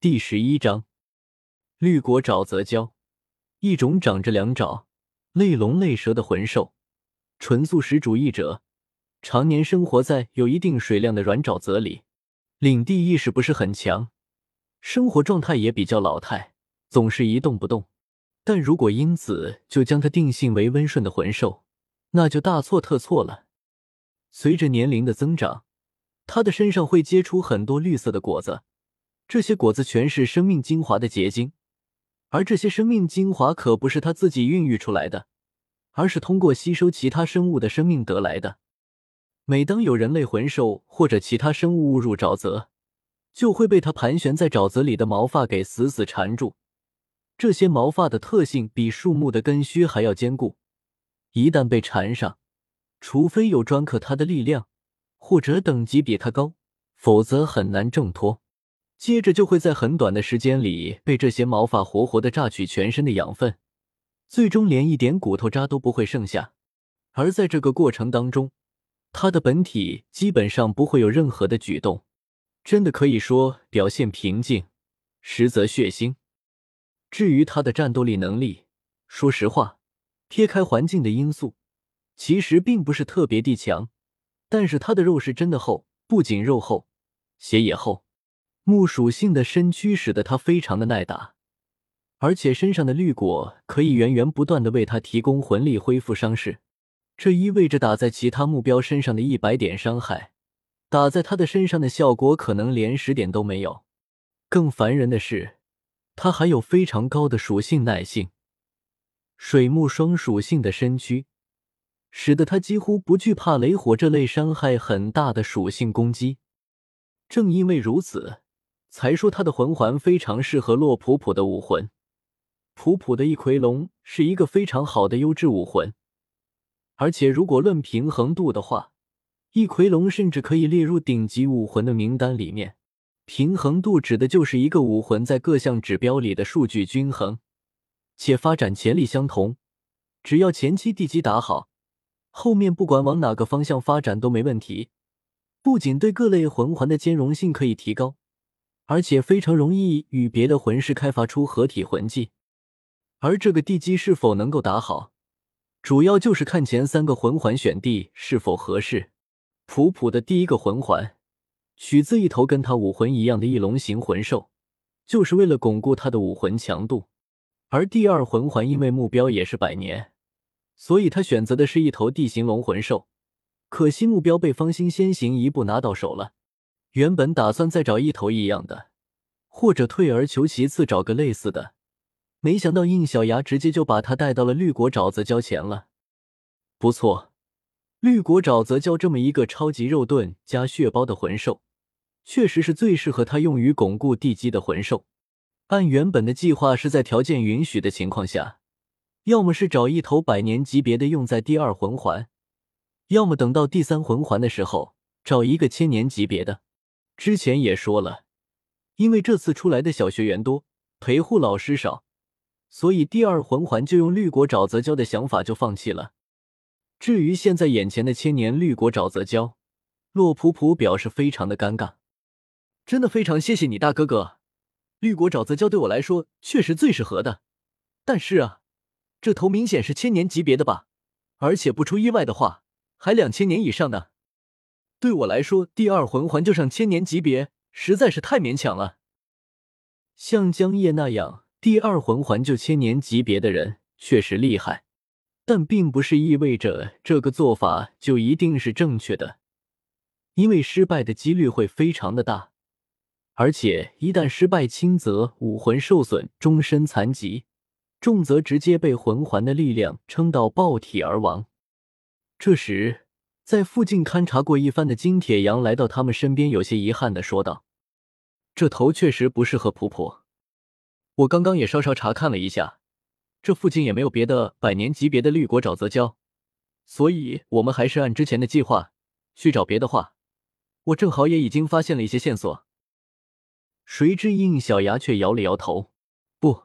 第十一章，绿果沼泽蛟，一种长着两爪、类龙类蛇的魂兽，纯素食主义者，常年生活在有一定水量的软沼泽里，领地意识不是很强，生活状态也比较老态，总是一动不动。但如果因此就将它定性为温顺的魂兽，那就大错特错了。随着年龄的增长，它的身上会结出很多绿色的果子。这些果子全是生命精华的结晶，而这些生命精华可不是他自己孕育出来的，而是通过吸收其他生物的生命得来的。每当有人类魂兽或者其他生物误入沼泽，就会被它盘旋在沼泽里的毛发给死死缠住。这些毛发的特性比树木的根须还要坚固，一旦被缠上，除非有专克它的力量，或者等级比它高，否则很难挣脱。接着就会在很短的时间里被这些毛发活活的榨取全身的养分，最终连一点骨头渣都不会剩下。而在这个过程当中，它的本体基本上不会有任何的举动，真的可以说表现平静，实则血腥。至于它的战斗力能力，说实话，撇开环境的因素，其实并不是特别地强。但是它的肉是真的厚，不仅肉厚，血也厚。木属性的身躯使得它非常的耐打，而且身上的绿果可以源源不断的为它提供魂力恢复伤势。这意味着打在其他目标身上的一百点伤害，打在他的身上的效果可能连十点都没有。更烦人的是，它还有非常高的属性耐性。水木双属性的身躯，使得他几乎不惧怕雷火这类伤害很大的属性攻击。正因为如此。才说他的魂环非常适合洛普普的武魂。普普的一奎龙是一个非常好的优质武魂，而且如果论平衡度的话，一奎龙甚至可以列入顶级武魂的名单里面。平衡度指的就是一个武魂在各项指标里的数据均衡，且发展潜力相同。只要前期地基打好，后面不管往哪个方向发展都没问题。不仅对各类魂环的兼容性可以提高。而且非常容易与别的魂师开发出合体魂技，而这个地基是否能够打好，主要就是看前三个魂环选地是否合适。普普的第一个魂环取自一头跟他武魂一样的翼龙形魂兽，就是为了巩固他的武魂强度。而第二魂环因为目标也是百年，所以他选择的是一头地形龙魂兽。可惜目标被方心先行一步拿到手了。原本打算再找一头一样的，或者退而求其次找个类似的，没想到应小牙直接就把他带到了绿果沼泽礁前了。不错，绿果沼泽礁这么一个超级肉盾加血包的魂兽，确实是最适合他用于巩固地基的魂兽。按原本的计划，是在条件允许的情况下，要么是找一头百年级别的用在第二魂环，要么等到第三魂环的时候找一个千年级别的。之前也说了，因为这次出来的小学员多，陪护老师少，所以第二魂环就用绿果沼泽礁的想法就放弃了。至于现在眼前的千年绿果沼泽礁，洛普普表示非常的尴尬。真的非常谢谢你大哥哥，绿果沼泽礁对我来说确实最适合的。但是啊，这头明显是千年级别的吧？而且不出意外的话，还两千年以上呢。对我来说，第二魂环就上千年级别，实在是太勉强了。像江夜那样，第二魂环就千年级别的人确实厉害，但并不是意味着这个做法就一定是正确的，因为失败的几率会非常的大，而且一旦失败，轻则武魂受损，终身残疾；重则直接被魂环的力量撑到爆体而亡。这时。在附近勘察过一番的金铁阳来到他们身边，有些遗憾的说道：“这头确实不适合普普。我刚刚也稍稍查看了一下，这附近也没有别的百年级别的绿果沼泽礁，所以我们还是按之前的计划去找别的话。我正好也已经发现了一些线索。”谁知应小牙却摇了摇头：“不，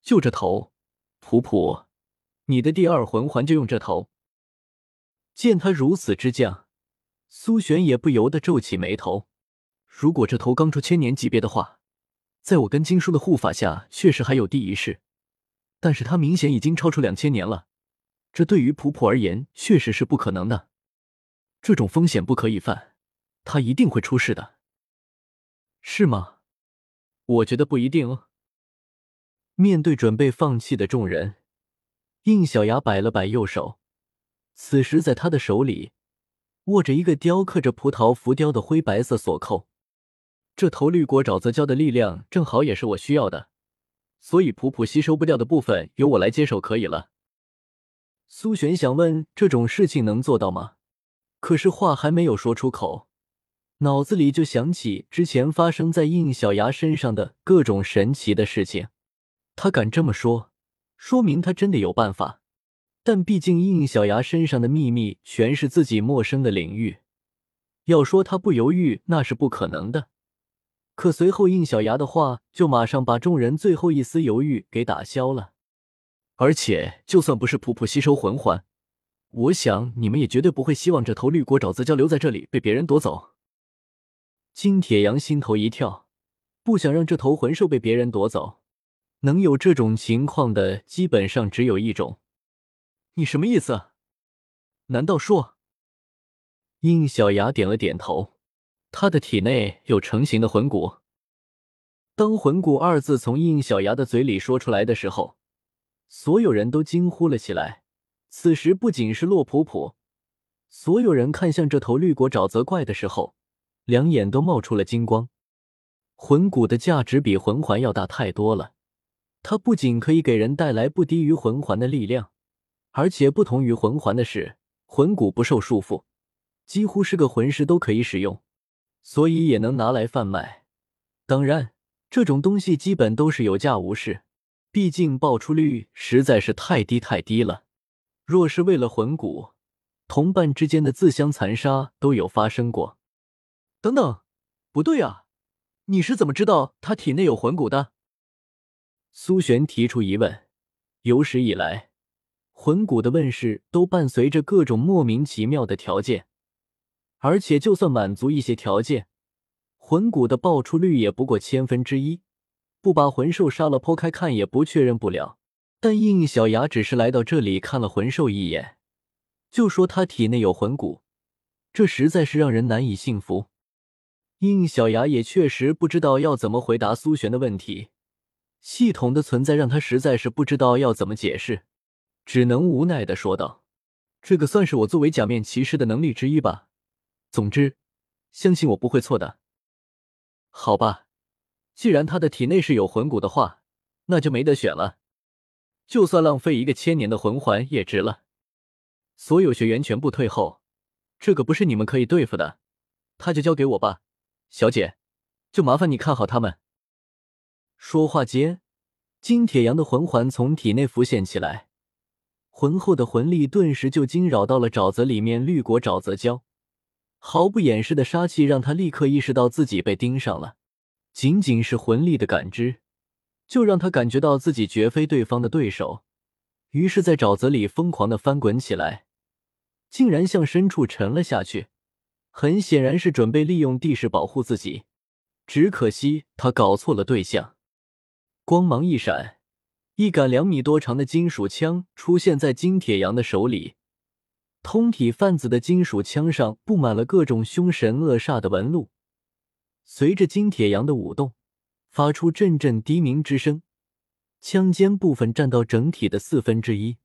就这头，普普，你的第二魂环就用这头。”见他如此之犟，苏璇也不由得皱起眉头。如果这头刚出千年级别的话，在我跟金叔的护法下，确实还有第一世，但是他明显已经超出两千年了，这对于普普而言确实是不可能的。这种风险不可以犯，他一定会出事的，是吗？我觉得不一定哦。面对准备放弃的众人，应小牙摆了摆右手，此时在他的手里握着一个雕刻着葡萄浮雕的灰白色锁扣。这头绿果沼泽礁的力量正好也是我需要的，所以普普吸收不掉的部分由我来接手可以了。苏璇想问这种事情能做到吗？可是话还没有说出口，脑子里就想起之前发生在应小牙身上的各种神奇的事情。他敢这么说，说明他真的有办法。但毕竟应小牙身上的秘密全是自己陌生的领域，要说他不犹豫那是不可能的。可随后应小牙的话就马上把众人最后一丝犹豫给打消了。而且就算不是普普吸收魂环，我想你们也绝对不会希望这头绿果沼泽蛟留在这里被别人夺走。金铁阳心头一跳，不想让这头魂兽被别人夺走。能有这种情况的，基本上只有一种。你什么意思？难道说？应小牙点了点头，他的体内有成型的魂骨。当“魂骨”二字从应小牙的嘴里说出来的时候，所有人都惊呼了起来。此时，不仅是洛普普，所有人看向这头绿果沼泽怪的时候，两眼都冒出了金光。魂骨的价值比魂环要大太多了。它不仅可以给人带来不低于魂环的力量，而且不同于魂环的是，魂骨不受束缚，几乎是个魂师都可以使用，所以也能拿来贩卖。当然，这种东西基本都是有价无市，毕竟爆出率实在是太低太低了。若是为了魂骨，同伴之间的自相残杀都有发生过。等等，不对啊，你是怎么知道他体内有魂骨的？苏璇提出疑问：有史以来，魂骨的问世都伴随着各种莫名其妙的条件，而且就算满足一些条件，魂骨的爆出率也不过千分之一。不把魂兽杀了剖开看，也不确认不了。但应小牙只是来到这里看了魂兽一眼，就说他体内有魂骨，这实在是让人难以信服。应小牙也确实不知道要怎么回答苏璇的问题。系统的存在让他实在是不知道要怎么解释，只能无奈的说道：“这个算是我作为假面骑士的能力之一吧。总之，相信我不会错的。好吧，既然他的体内是有魂骨的话，那就没得选了。就算浪费一个千年的魂环也值了。所有学员全部退后，这个不是你们可以对付的，他就交给我吧，小姐，就麻烦你看好他们。”说话间，金铁阳的魂环从体内浮现起来，浑厚的魂力顿时就惊扰到了沼泽里面绿果沼泽礁，毫不掩饰的杀气让他立刻意识到自己被盯上了。仅仅是魂力的感知，就让他感觉到自己绝非对方的对手，于是，在沼泽里疯狂的翻滚起来，竟然向深处沉了下去，很显然是准备利用地势保护自己。只可惜他搞错了对象。光芒一闪，一杆两米多长的金属枪出现在金铁阳的手里。通体泛紫的金属枪上布满了各种凶神恶煞的纹路。随着金铁阳的舞动，发出阵阵低鸣之声，枪尖部分占到整体的四分之一，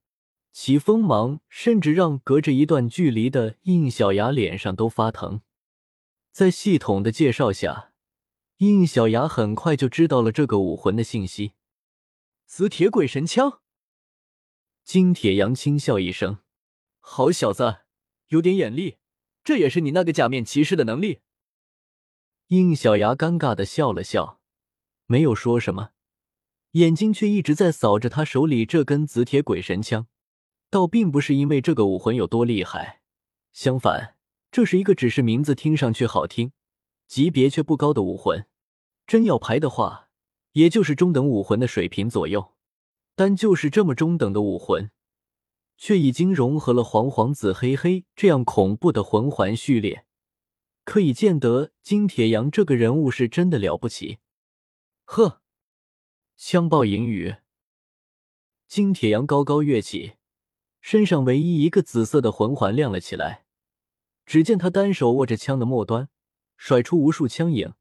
其锋芒甚至让隔着一段距离的应小牙脸上都发疼。在系统的介绍下。应小牙很快就知道了这个武魂的信息，紫铁鬼神枪。金铁阳轻笑一声：“好小子，有点眼力，这也是你那个假面骑士的能力。”应小牙尴尬的笑了笑，没有说什么，眼睛却一直在扫着他手里这根紫铁鬼神枪。倒并不是因为这个武魂有多厉害，相反，这是一个只是名字听上去好听。级别却不高的武魂，真要排的话，也就是中等武魂的水平左右。但就是这么中等的武魂，却已经融合了黄黄紫黑黑这样恐怖的魂环序列，可以见得金铁阳这个人物是真的了不起。呵，枪爆银雨，金铁阳高高跃起，身上唯一一个紫色的魂环亮了起来。只见他单手握着枪的末端，甩出无数枪影，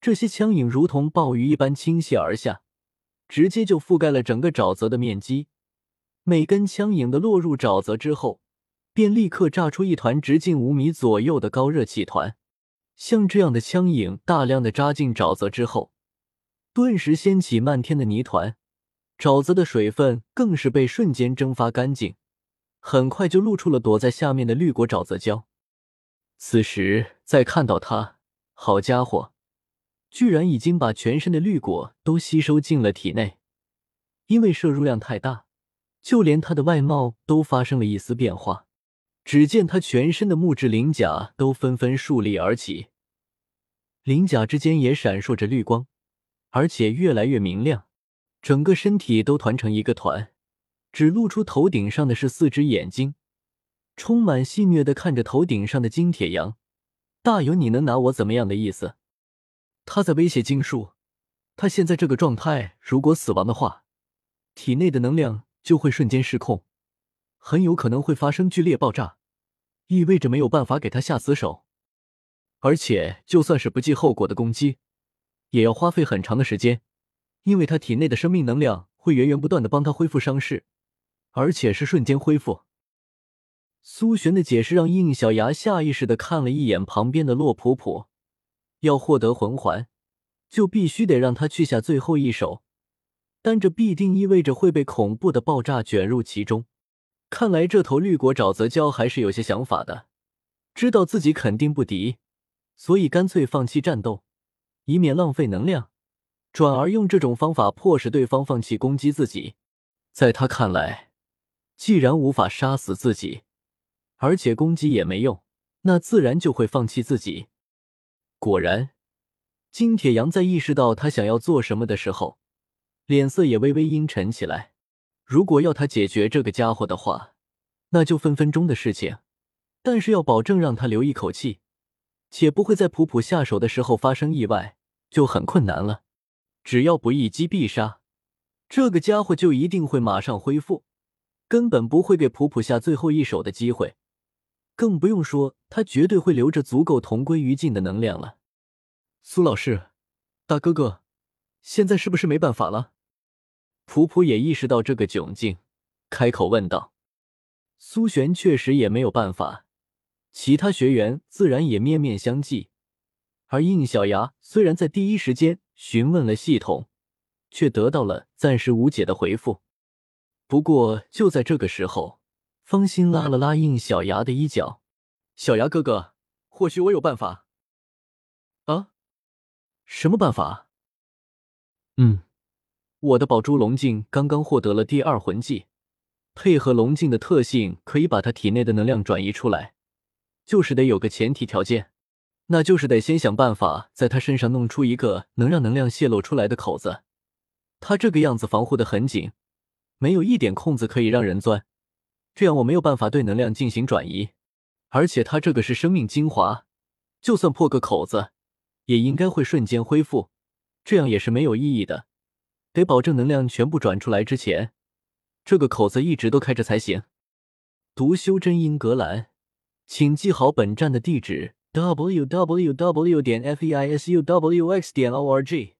这些枪影如同暴雨一般倾泻而下，直接就覆盖了整个沼泽的面积。每根枪影的落入沼泽之后，便立刻炸出一团直径五米左右的高热气团。像这样的枪影大量的扎进沼泽之后，顿时掀起漫天的泥团，沼泽的水分更是被瞬间蒸发干净，很快就露出了躲在下面的绿果沼泽礁。此时再看到他，好家伙，居然已经把全身的绿果都吸收进了体内。因为摄入量太大，就连他的外貌都发生了一丝变化。只见他全身的木质鳞甲都纷纷竖立而起，鳞甲之间也闪烁着绿光，而且越来越明亮。整个身体都团成一个团，只露出头顶上的是四只眼睛。充满戏谑的看着头顶上的金铁羊，大有你能拿我怎么样的意思？他在威胁金树，他现在这个状态，如果死亡的话，体内的能量就会瞬间失控，很有可能会发生剧烈爆炸，意味着没有办法给他下死手。而且就算是不计后果的攻击，也要花费很长的时间，因为他体内的生命能量会源源不断的帮他恢复伤势，而且是瞬间恢复。苏璇的解释让应小牙下意识的看了一眼旁边的洛普普，要获得魂环，就必须得让他去下最后一手，但这必定意味着会被恐怖的爆炸卷入其中。看来这头绿果沼泽蛟还是有些想法的，知道自己肯定不敌，所以干脆放弃战斗，以免浪费能量，转而用这种方法迫使对方放弃攻击自己。在他看来，既然无法杀死自己，而且攻击也没用，那自然就会放弃自己。果然，金铁阳在意识到他想要做什么的时候，脸色也微微阴沉起来。如果要他解决这个家伙的话，那就分分钟的事情。但是要保证让他留一口气，且不会在普普下手的时候发生意外，就很困难了。只要不一击必杀，这个家伙就一定会马上恢复，根本不会给普普下最后一手的机会。更不用说，他绝对会留着足够同归于尽的能量了。苏老师，大哥哥，现在是不是没办法了？普普也意识到这个窘境，开口问道。苏璇确实也没有办法，其他学员自然也面面相觑。而应小牙虽然在第一时间询问了系统，却得到了暂时无解的回复。不过就在这个时候。方心拉了拉应小牙的衣角，小牙哥哥，或许我有办法。啊？什么办法？嗯，我的宝珠龙镜刚刚获得了第二魂技，配合龙镜的特性，可以把他体内的能量转移出来。就是得有个前提条件，那就是得先想办法在他身上弄出一个能让能量泄露出来的口子。他这个样子防护的很紧，没有一点空子可以让人钻。这样我没有办法对能量进行转移，而且他这个是生命精华，就算破个口子，也应该会瞬间恢复，这样也是没有意义的。得保证能量全部转出来之前，这个口子一直都开着才行。读修真英格兰，请记好本站的地址：w w w. 点 f e i s u w x. 点 o r g。